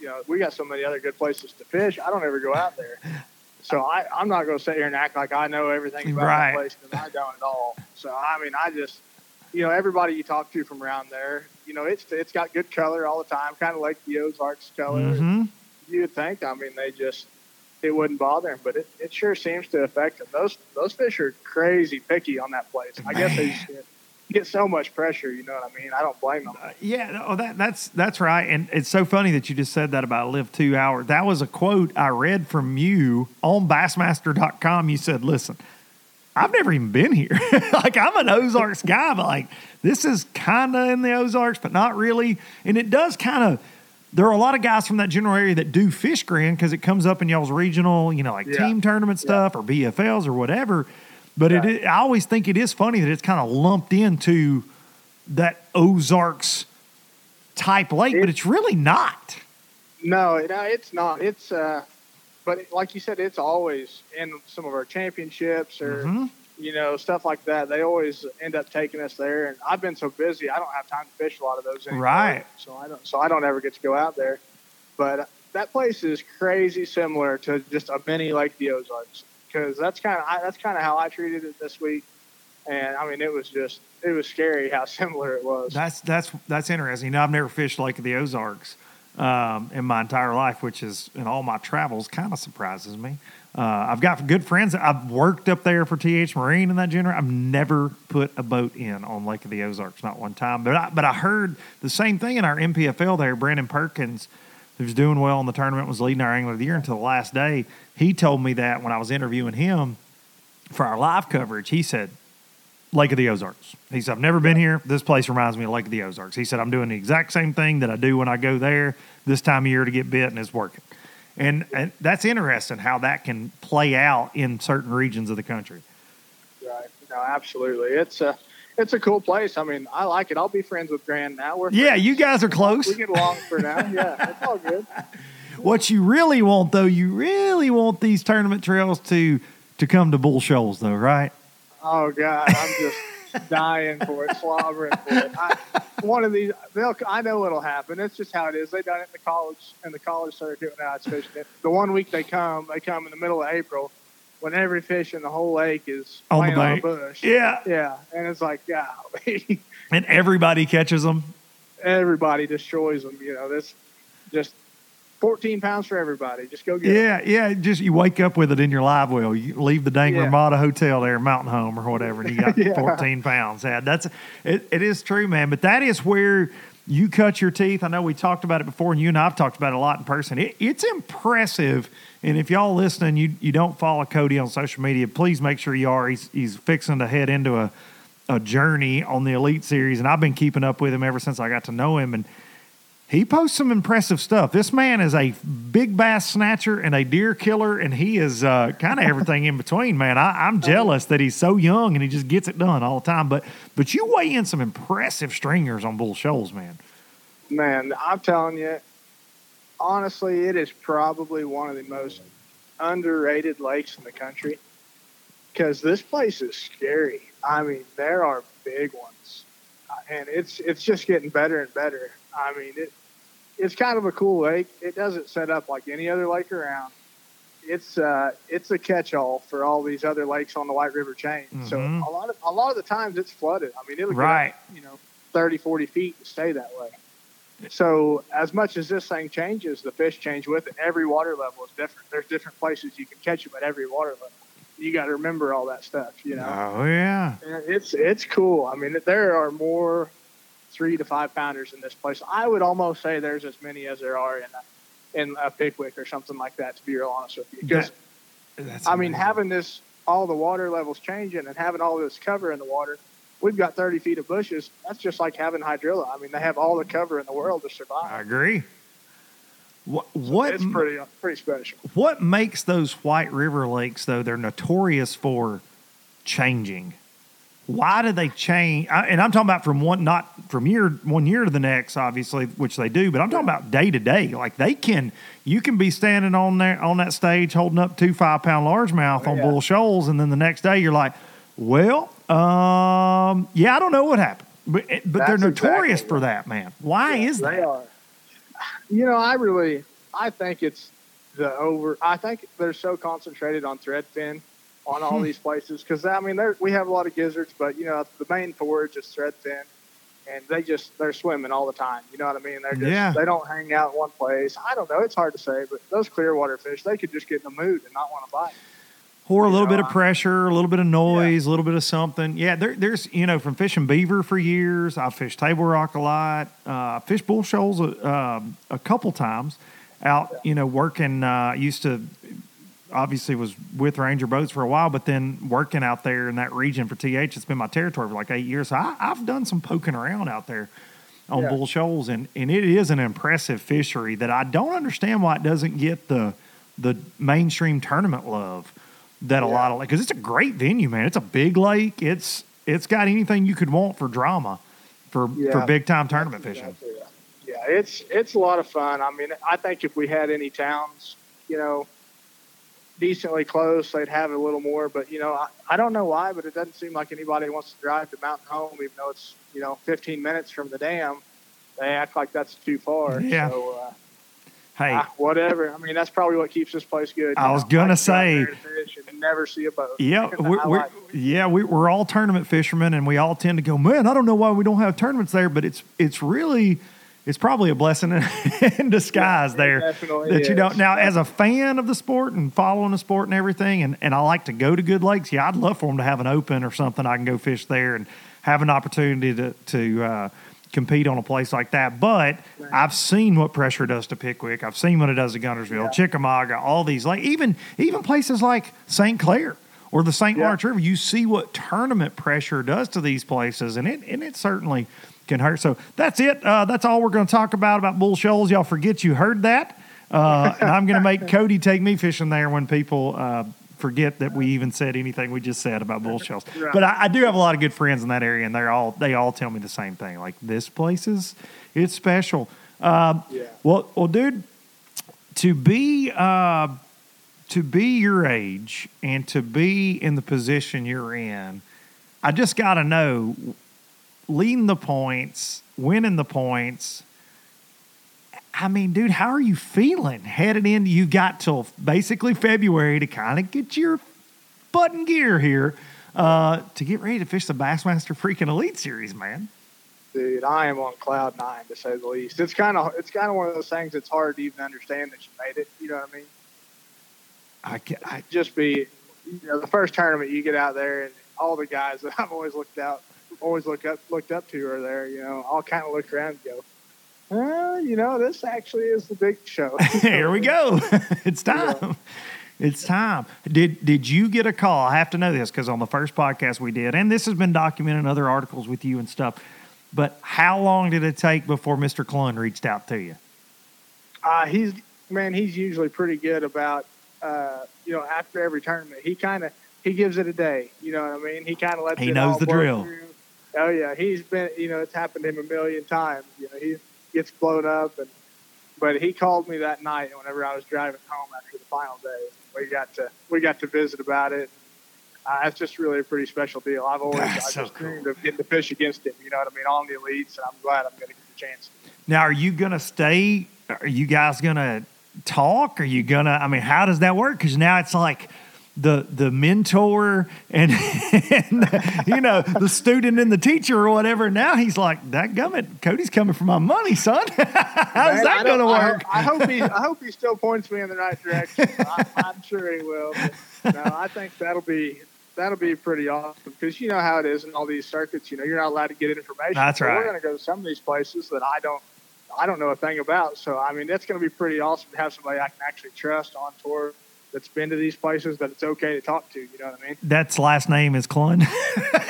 you know, we got so many other good places to fish. I don't ever go out there. So I, I'm not going to sit here and act like I know everything about Right. that place because I don't at all. So, I mean, I just, you know, everybody you talk to from around there, you know, it's it's got good color all the time, kind of like the Ozarks color hmm you'd think. I mean, they just it wouldn't bother them, but it, it sure seems to affect them. Those those fish are crazy picky on that place. I guess they just get, get so much pressure. You know what I mean? I don't blame them. Uh, yeah, oh, that that's that's right. And it's so funny that you just said that about live two hours. That was a quote I read from you on Bassmaster.com. You said, "Listen, I've never even been here. *laughs* like I'm an Ozarks guy, but like this is kind of in the Ozarks, but not really. And it does kind of. There are a lot of guys from that general area that do fish grand because it comes up in y'all's regional, you know, like Yeah. team tournament stuff or BFLs or whatever. But Right. it, I always think it is funny that it's kind of lumped into that Ozarks type lake, but it's really not. No, no, it's not. It's uh, but like you said, it's always in some of our championships or Mhm. you know stuff like that. They always end up taking us there, and I've been so busy, I don't have time to fish a lot of those anymore. Right. So I don't. So I don't ever get to go out there. But that place is crazy similar to just a mini Lake the Ozarks because that's kind of that's kind of how I treated it this week. And I mean, it was just it was scary how *laughs* similar it was. That's that's that's interesting. You know, I've never fished Lake of the Ozarks um, in my entire life, which is in all my travels kind of surprises me. Uh, I've got good friends. I've worked up there for TH Marine in that general. I've never put a boat in on Lake of the Ozarks, not one time. But I, but I heard the same thing in our NPFL there. Brandon Perkins, who's doing well in the tournament, was leading our Angler of the Year until the last day. He told me that when I was interviewing him for our live coverage. He said, Lake of the Ozarks. He said, I've never been here. This place reminds me of Lake of the Ozarks. He said, I'm doing the exact same thing that I do when I go there this time of year to get bit, and it's working. And, and that's interesting how that can play out in certain regions of the country. Right. No, absolutely. It's a it's a cool place. I mean, I like it. I'll be friends with Grand now. We're Yeah, friends. you guys are close. we get along for now. Yeah, it's all good. *laughs* What you really want, though, you really want these tournament trails to to come to Bull Shoals, though, right? Oh God, I'm just *laughs* dying for it, slobbering for it. I, one of these, they'll. I know it'll happen. It's just how it is. They done it in the college in the college circuit when I was fishing it. The one week they come, they come in the middle of April, when every fish in the whole lake is On the laying on a bank. bush. Yeah. Yeah, and it's like, golly, *laughs* And everybody catches them. everybody destroys them. You know, this just 14 pounds for everybody. Just go get it. Yeah, yeah. Just you wake up with it in your live well. You leave the dang Yeah. Ramada Hotel there, Mountain Home or whatever, and you got *laughs* Yeah. 14 pounds. Yeah, that's it, it is true, man. But that is where you cut your teeth. I know we talked about it before, and you and I've talked about it a lot in person. It, it's impressive. And if y'all listening, you you don't follow Cody on social media, please make sure you are. He's he's fixing to head into a a journey on the Elite Series, and I've been keeping up with him ever since I got to know him. And he posts some impressive stuff. This man is a big bass snatcher and a deer killer, and he is uh, kind of everything in between, man. I, I'm jealous that he's so young and he just gets it done all the time. But but you weigh in some impressive stringers on Bull Shoals, man. Man, I'm telling you, honestly, it is probably one of the most underrated lakes in the country because this place is scary. I mean, there are big ones, uh, and it's it's just getting better and better. I mean, it it's kind of a cool lake. It doesn't set up like any other lake around. It's uh it's a catch-all for all these other lakes on the White River chain. So Mhm. a lot of a lot of the times it's flooded. I mean, it'll Right. get up, you know 30, 40 feet and stay that way. So as much as this thing changes, the fish change with it. Every water level is different. There's different places you can catch them at every water level. You got to remember all that stuff, you know. Oh yeah, And It's it's cool. I mean, there are more three to five pounders in this place. I would almost say there's as many as there are in a, in a Pickwick or something like that. To be real honest with you, because that's I mean, having this all the water levels changing and having all this cover in the water, we've got 30 feet of bushes. That's just like having hydrilla. I mean, they have all the cover in the world to survive. I agree. What what It's pretty pretty special. what makes those White River lakes though? They're notorious for changing. Why do they change? I- And I'm talking about from one not from year one year to the next, obviously, which they do. But I'm talking about day to day. Like they can, you can be standing on there on that stage holding up two five pound largemouth on yeah. bull shoals, and then the next day you're like, well, um, yeah, I don't know what happened. But, but they're notorious exactly for that, man. Why is They are. You know, I really, I think it's the over. I think they're so concentrated on threadfin on all Hmm. these places because I mean, we have a lot of gizzards, but you know, the main forage is threadfin, and they just they're swimming all the time. You know what I mean? They're just Yeah. they don't hang out in one place. I don't know. It's hard to say, but those clearwater fish, they could just get in the mood and not want to bite. Or a You little know, bit of pressure, a little bit of noise, a little bit of something. Yeah, there, there's, you know, from fishing beaver for years, I fished Table Rock a lot, uh, fished bull shoals a, um, a couple times out, you know, working, uh, used to, obviously was with Ranger Boats for a while, but then working out there in that region for TH, it's been my territory for like eight years. So I, I've done some poking around out there on Yeah. bull shoals, and, and it is an impressive fishery that I don't understand why it doesn't get the the mainstream tournament love that a lot of like. because it's a great venue, man. It's a big lake. It's it's got anything you could want for drama, for for big time tournament fishing. Yeah. yeah, it's it's a lot of fun. I mean, I think if we had any towns, you know, decently close, they'd have a little more. But you know, I, I don't know why, but it doesn't seem like anybody wants to drive to Mountain Home, even though it's you know 15 minutes from the dam. They act like that's too far. Yeah. So, uh, Hey, ah, whatever. I mean, that's probably what keeps this place good. I was know? gonna I go say- there fish and never see a boat. yeah, *laughs* we're, we're yeah we, we're all tournament fishermen, and we all tend to go, man. I don't know why we don't have tournaments there, but it's it's really it's probably a blessing *laughs* in, in disguise it there that you don't. Now, as a fan of the sport and following the sport and everything, and, and I like to go to good lakes. Yeah, I'd love for them to have an open or something. I can go fish there and have an opportunity to to uh, compete on a place like that. But I've seen what pressure does to Pickwick. I've seen what it does to Guntersville, Chickamauga, all these like even even places like St. Clair or the St. Yeah. Lawrence River. You see what tournament pressure does to these places, and it and it certainly can hurt. So that's it. Uh, that's all we're going to talk about about Bull Shoals. Y'all forget you heard that, uh, and I'm going to make Cody take me fishing there when people. Uh, Forget that we even said anything we just said about bull *laughs* shoals, Right. but I, I do have a lot of good friends in that area, and they're all they all tell me the same thing. Like this place is it's special. Um, Yeah. Well, well, dude, to be uh, to be your age and to be in the position you're in, I just got to know leading the points, winning the points. I mean, dude, how are you feeling headed in? You got till basically February to kind of get your butt in gear here uh, to get ready to fish the Bassmaster freaking Elite Series, man. dude, I am on cloud nine to say the least. It's kind of it's kind of one of those things that's hard to even understand that you made it. You know what I mean? I, ca- I Just be, you know, the first tournament you get out there and all the guys that I've always looked out, always look up looked up to are there. You know, I'll kind of look around and go, well, you know, this actually is the big show. *laughs* here we go. *laughs* it's time. It's time. Did did you get a call? I have to know this because on the first podcast we did, and this has been documented in other articles with you and stuff. But how long did it take before Mr. Clunn reached out to you? Uh, he's man, he's usually pretty good about uh, you know after every tournament. He kind of he gives it a day. You know what I mean? He kind of lets He it knows the drill. through. Oh yeah, he's been you know it's happened to him a million times. You know he gets blown up and but he called me that night whenever I was driving home after the final day. We got to we got to visit about it. Uh, it's just really a pretty special deal. I've always That's I so just cool. dreamed of getting to fish against him. You know what I mean? On the elites, and I'm glad I'm going to get the chance. Now, are you gonna stay? Are you guys gonna talk? Are you gonna? I mean, how does that work? Because now it's like the the mentor and, *laughs* and you know the student and the teacher or whatever. Now he's like, that gummit, Cody's coming for my money, son. *laughs* How's Man, that gonna don't- I work? hope, I hope he. I hope he still points me in the right direction. I, I'm sure he will. But, no, I think that'll be that'll be pretty awesome because you know how it is in all these circuits. You know, you're not allowed to get information. That's So right. We're going to go to some of these places that I don't. I don't know a thing about. So I mean, it's going to be pretty awesome to have somebody I can actually trust on tour that's been to these places that it's okay to talk to. You know what I mean? That's last name is Clunn.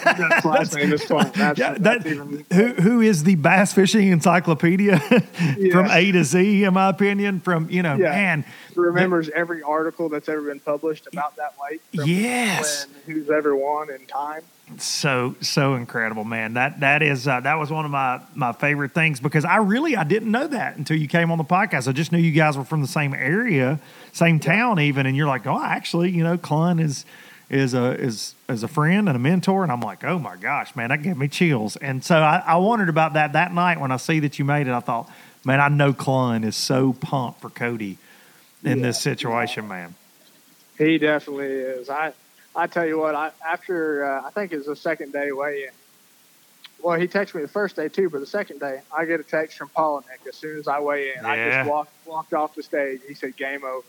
That's last name is fun. That's, *laughs* Yeah, that's that, even, who who is the bass fishing encyclopedia *laughs* from A to Z, in my opinion. From you know, Yeah. man, remembers every article that's ever been published about that lake. Yes. When, who's ever won in time. So so incredible, man. That that is uh, that was one of my my favorite things because I really I didn't know that until you came on the podcast. I just knew you guys were from the same area, same town, even, and you're like, oh, actually, you know, Clunn is is a is is a friend and a mentor, and I'm like, oh my gosh, man, that gave me chills. And so I, I wondered about that that night when I see that you made it. I thought, man, I know Clunn is so pumped for Cody in this situation, man. He definitely is. I I tell you what. I after uh, I think it was the second day weigh in. Well, he texted me the first day too, but the second day I get a text from Palaniuk as soon as I weigh in. Yeah. I just walked walked off the stage. He said game over,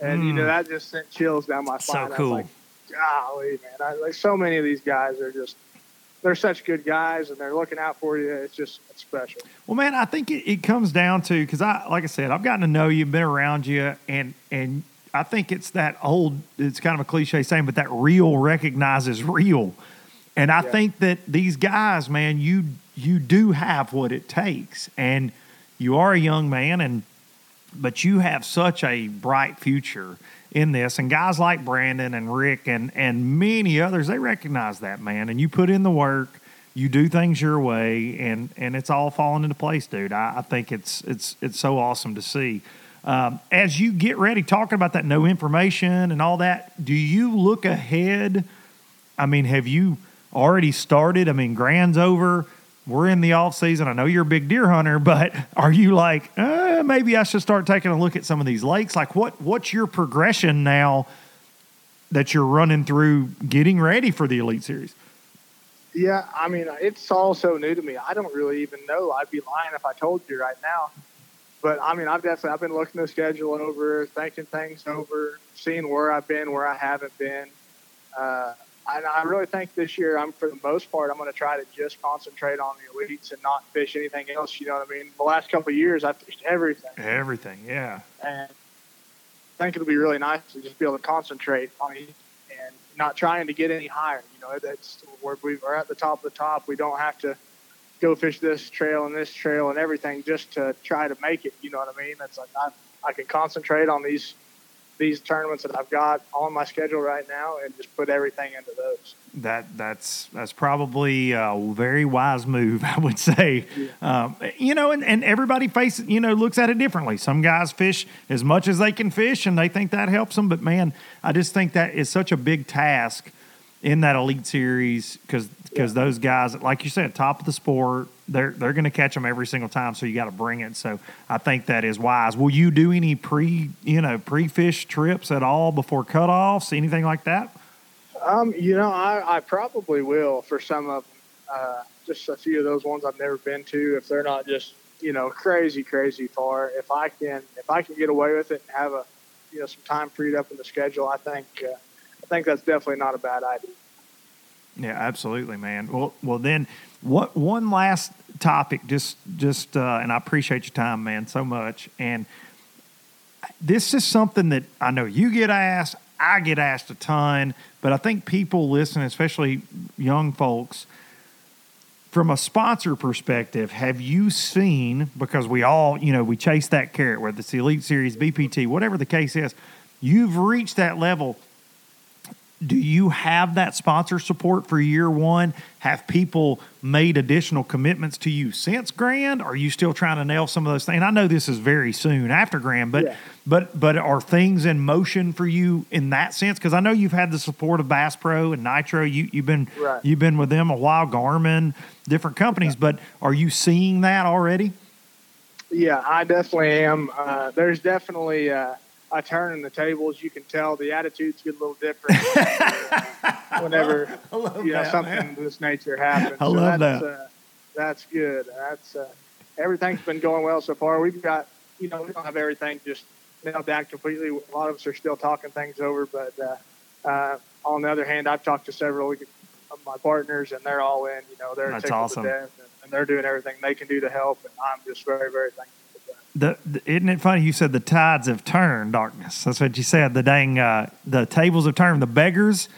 and you know Mm. that just sent chills down my So spine. I was cool. like, golly, man! I, like so many of these guys are just they're such good guys, and they're looking out for you. It's just it's special. Well, man, I think it, it comes down to because I, like I said, I've gotten to know you, been around you, and and I think it's that old. It's kind of a cliche saying, but that real recognizes real, and I Yeah. think that these guys, man, you you do have what it takes, and you are a young man, and but you have such a bright future in this. And guys like brandon and rick and and many others they recognize that man. And you put in the work you do things your way and and it's all falling into place dude. I, I think it's it's it's so awesome to see um, as you get ready talking about that no information and all that do you look ahead I mean, have you already started? I mean, Grand's over. We're in the off season. I know you're a big deer hunter, *laughs* but are you like, uh, maybe I should start taking a look at some of these lakes? Like, what what's your progression now that you're running through getting ready for the Elite Series? Yeah, I mean, it's all so new to me. I don't really even know. I'd be lying if I told you right now. But I mean, I've definitely I've been looking the schedule over, thinking things over, seeing where I've been, where I haven't been. Uh, and I really think this year, I'm for the most part, I'm going to try to just concentrate on the elites and not fish anything else. You know what I mean? The last couple of years, I fished everything, Everything, yeah. and I think it'll be really nice to just be able to concentrate on it and not trying to get any higher. You know, that's where we are at the top of the top. We don't have to go fish this trail and this trail and everything just to try to make it. You know what I mean? That's like I, I can concentrate on these these tournaments that I've got on my schedule right now and just put everything into those. That that's that's probably a very wise move, *laughs* I would say. Um, you know, and, and everybody faces you know looks at it differently. Some guys fish as much as they can fish, and they think that helps them. But man, I just think that is such a big task in that elite series because because those guys, like you said, top of the sport, they're they're going to catch them every single time. So you got to bring it. So I think that is wise. Will you do any pre you know pre fish trips at all before cutoffs, anything like that? Um, you know, I, I probably will for some of. Uh, just a few of those ones I've never been to. If they're not just you know crazy, crazy far. If I can, if I can get away with it and have a you know some time freed up in the schedule, I think uh, I think that's definitely not a bad idea. Yeah, absolutely, man. Well, well, then, what one last topic? Just, just, uh, and I appreciate your time, man, so much. And this is something that I know you get asked, I get asked a ton, but I think people listen, especially young folks. From a sponsor perspective, have you seen? Because we all, you know, we chase that carrot, whether it's the Elite Series, BPT, whatever the case is. You've reached that level do you have that sponsor support for year one? Have people made additional commitments to you since Grand? Are you still trying to nail some of those things? I know this is very soon after Grand, but Yeah. but but are things in motion for you in that sense? Because I know you've had the support of Bass Pro and Nitro. You you've been Right. you've been with them a while, Garmin, different companies. But are you seeing that already? Yeah, I definitely am. Uh, there's definitely uh, a turn in the tables. You can tell the attitudes get a little different *laughs* whenever you know something of this nature happens. I love that's, that. Uh, that's good. That's uh, everything's been going well so far. We've got you know we don't have everything just nailed down completely. A lot of us are still talking things over, but uh, uh, on the other hand, I've talked to several of my partners, and they're all in. You know, they're That's awesome. to death, and, and they're doing everything they can do to help. And I'm just very, very thankful that. The, the isn't it funny? You said the tides have turned, darkness. That's what you said. The dang uh, the tables have turned. The beggars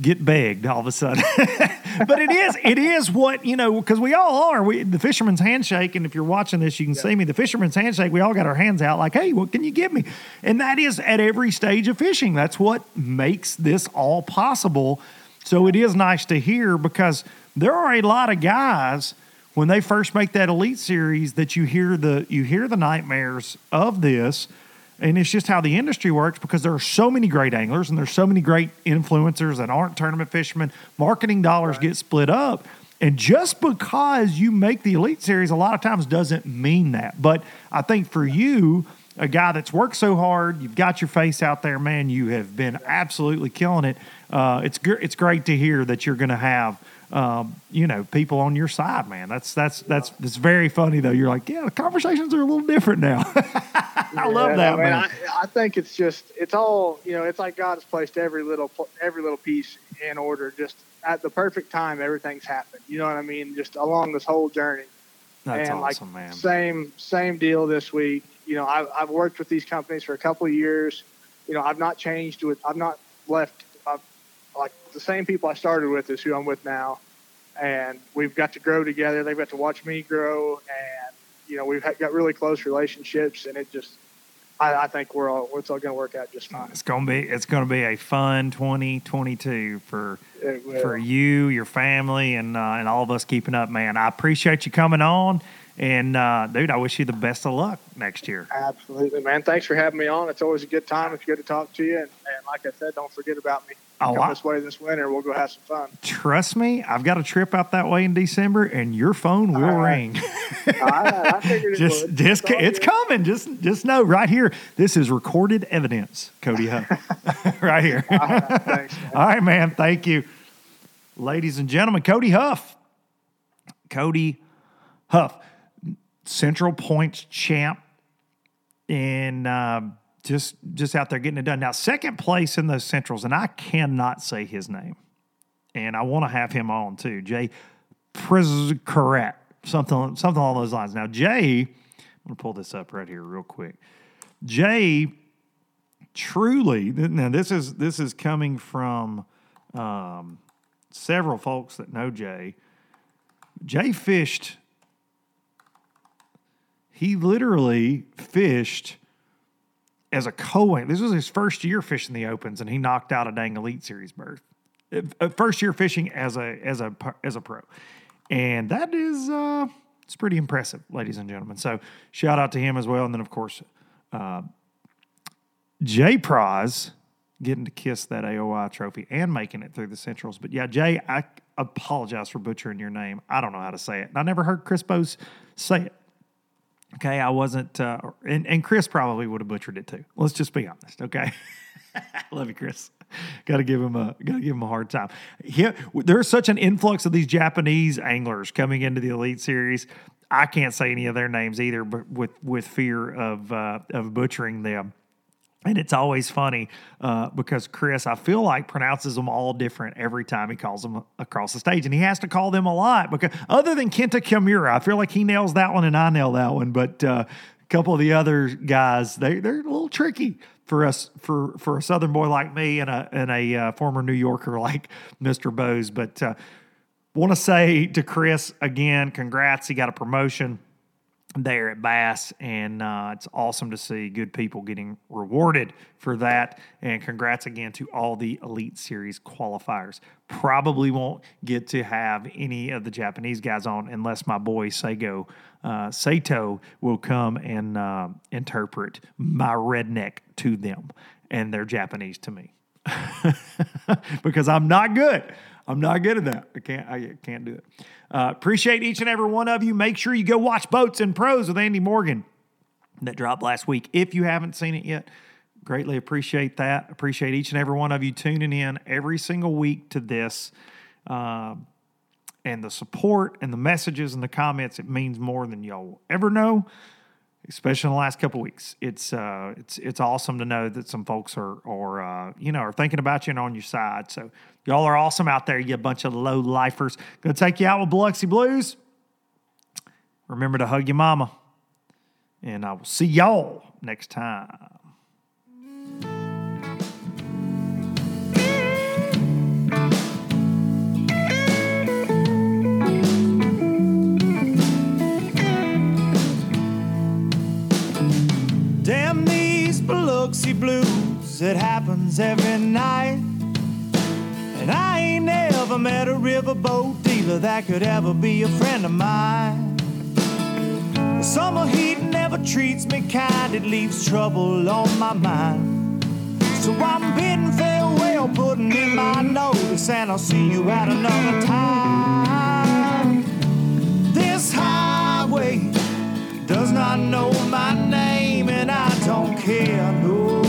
get begged all of a sudden. *laughs* but it is it is what you know because we all are. We the fisherman's handshake, and if you're watching this, you can see me. The fisherman's handshake. We all got our hands out like, hey, what can you give me? And that is at every stage of fishing. That's what makes this all possible. So it is nice to hear because there are a lot of guys when they first make that elite series that you hear the you hear the nightmares of this and it's just how the industry works because there are so many great anglers and there's so many great influencers that aren't tournament fishermen. Marketing dollars right. get split up and just because you make the elite series a lot of times doesn't mean that. But i think for you a guy that's worked so hard you've got your face out there man you have been absolutely killing it. Uh, it's, gr- it's great to hear that you're going to have um, you know, people on your side, man. That's that's that's it's very funny though. You're like, yeah, the conversations are a little different now. *laughs* I love that, I mean, man. I, I, think it's just it's all you know. It's like God has placed every little every little piece in order, just at the perfect time. Everything's happened. You know what I mean? Just along this whole journey. That's and awesome, like, man. Same same deal this week. You know, I've, I've worked with these companies for a couple of years. You know, I've not changed with. I've not left like the same people I started with is who I'm with now, and we've got to grow together. They've got to watch me grow, and you know we've got really close relationships, and it just I, I think we're all it's all going to work out just fine. It's going to be it's going to be a fun 2022 for for you, your family, and uh, and all of us keeping up, man. I appreciate you coming on. And uh, dude, I wish you the best of luck next year. Absolutely, man. Thanks for having me on. It's always a good time. It's good to talk to you. And, and like I said, don't forget about me. Oh, Come I, this way this winter. We'll go have some fun. Trust me, I've got a trip out that way in December, and your phone will right. ring. I *laughs* figured just, it just, it's, coming. Just, just know right here. This is recorded evidence, Cody Huff. *laughs* *laughs* right here. All right, thanks, All right, man. Thank you, ladies and gentlemen. Cody Huff. Cody Huff, Central Points champ, and. Uh, just just out there getting it done. Now, second place in those centrals, and I cannot say his name, and I want to have him on too. Jay Przekurat, something something along those lines. Now, Jay, I'm gonna pull this up right here real quick. Jay, truly, now this is this is coming from um, several folks that know Jay. Jay fished. He literally fished as a co This was his first year fishing the opens, and he knocked out a dang Elite Series berth. Uh, first year fishing as a as a as a pro, and that is uh, it's pretty impressive, ladies and gentlemen. So shout out to him as well, and then of course uh, Jay Prize getting to kiss that AOY trophy and making it through the Centrals. But yeah, Jay, I apologize for butchering your name. I don't know how to say it. And I never heard Chris Bowes say it. Okay, I wasn't, uh, and, and Chris probably would have butchered it too. Let's just be honest. Okay, *laughs* love you, Chris. got to give him a got to give him a hard time. Here, there's such an influx of these Japanese anglers coming into the Elite Series. I can't say any of their names either, but with with fear of uh, of butchering them. And it's always funny uh, because Chris, I feel like pronounces them all different every time he calls them across the stage, and he has to call them a lot because other than Kenta Kimura, I feel like he nails that one and I nail that one, but uh, a couple of the other guys they they're a little tricky for us for for a Southern boy like me and a and a uh, former New Yorker like *laughs* Mister Bowes. But uh, want to say to Chris again, congrats, he got a promotion there at Bass, and uh, it's awesome to see good people getting rewarded for that. And congrats again to all the Elite Series qualifiers. Probably won't get to have any of the Japanese guys on unless my boy Seigo uh, Saito will come and uh, interpret my redneck to them, and they're Japanese to me *laughs* because I'm not good. I'm not good at that. I can't. I can't do it. Uh, appreciate each and every one of you. Make sure you go watch Boats and Pros with Andy Morgan that dropped last week. If you haven't seen it yet, greatly appreciate that. Appreciate each and every one of you tuning in every single week to this. Uh, and the support and the messages and the comments, it means more than y'all ever know especially in the last couple weeks. It's uh, it's it's awesome to know that some folks are are uh, you know are thinking about you and on your side. So y'all are awesome out there. You bunch of low lifers. Gonna take you out with Biloxi Blues. Remember to hug your mama. And I will see y'all next time. It happens every night. And I ain't never met a riverboat dealer that could ever be a friend of mine. The summer heat never treats me kind, it leaves trouble on my mind. So I'm bidding farewell, putting in my notice, and I'll see you at another time. This highway does not know my name, and I don't care. No.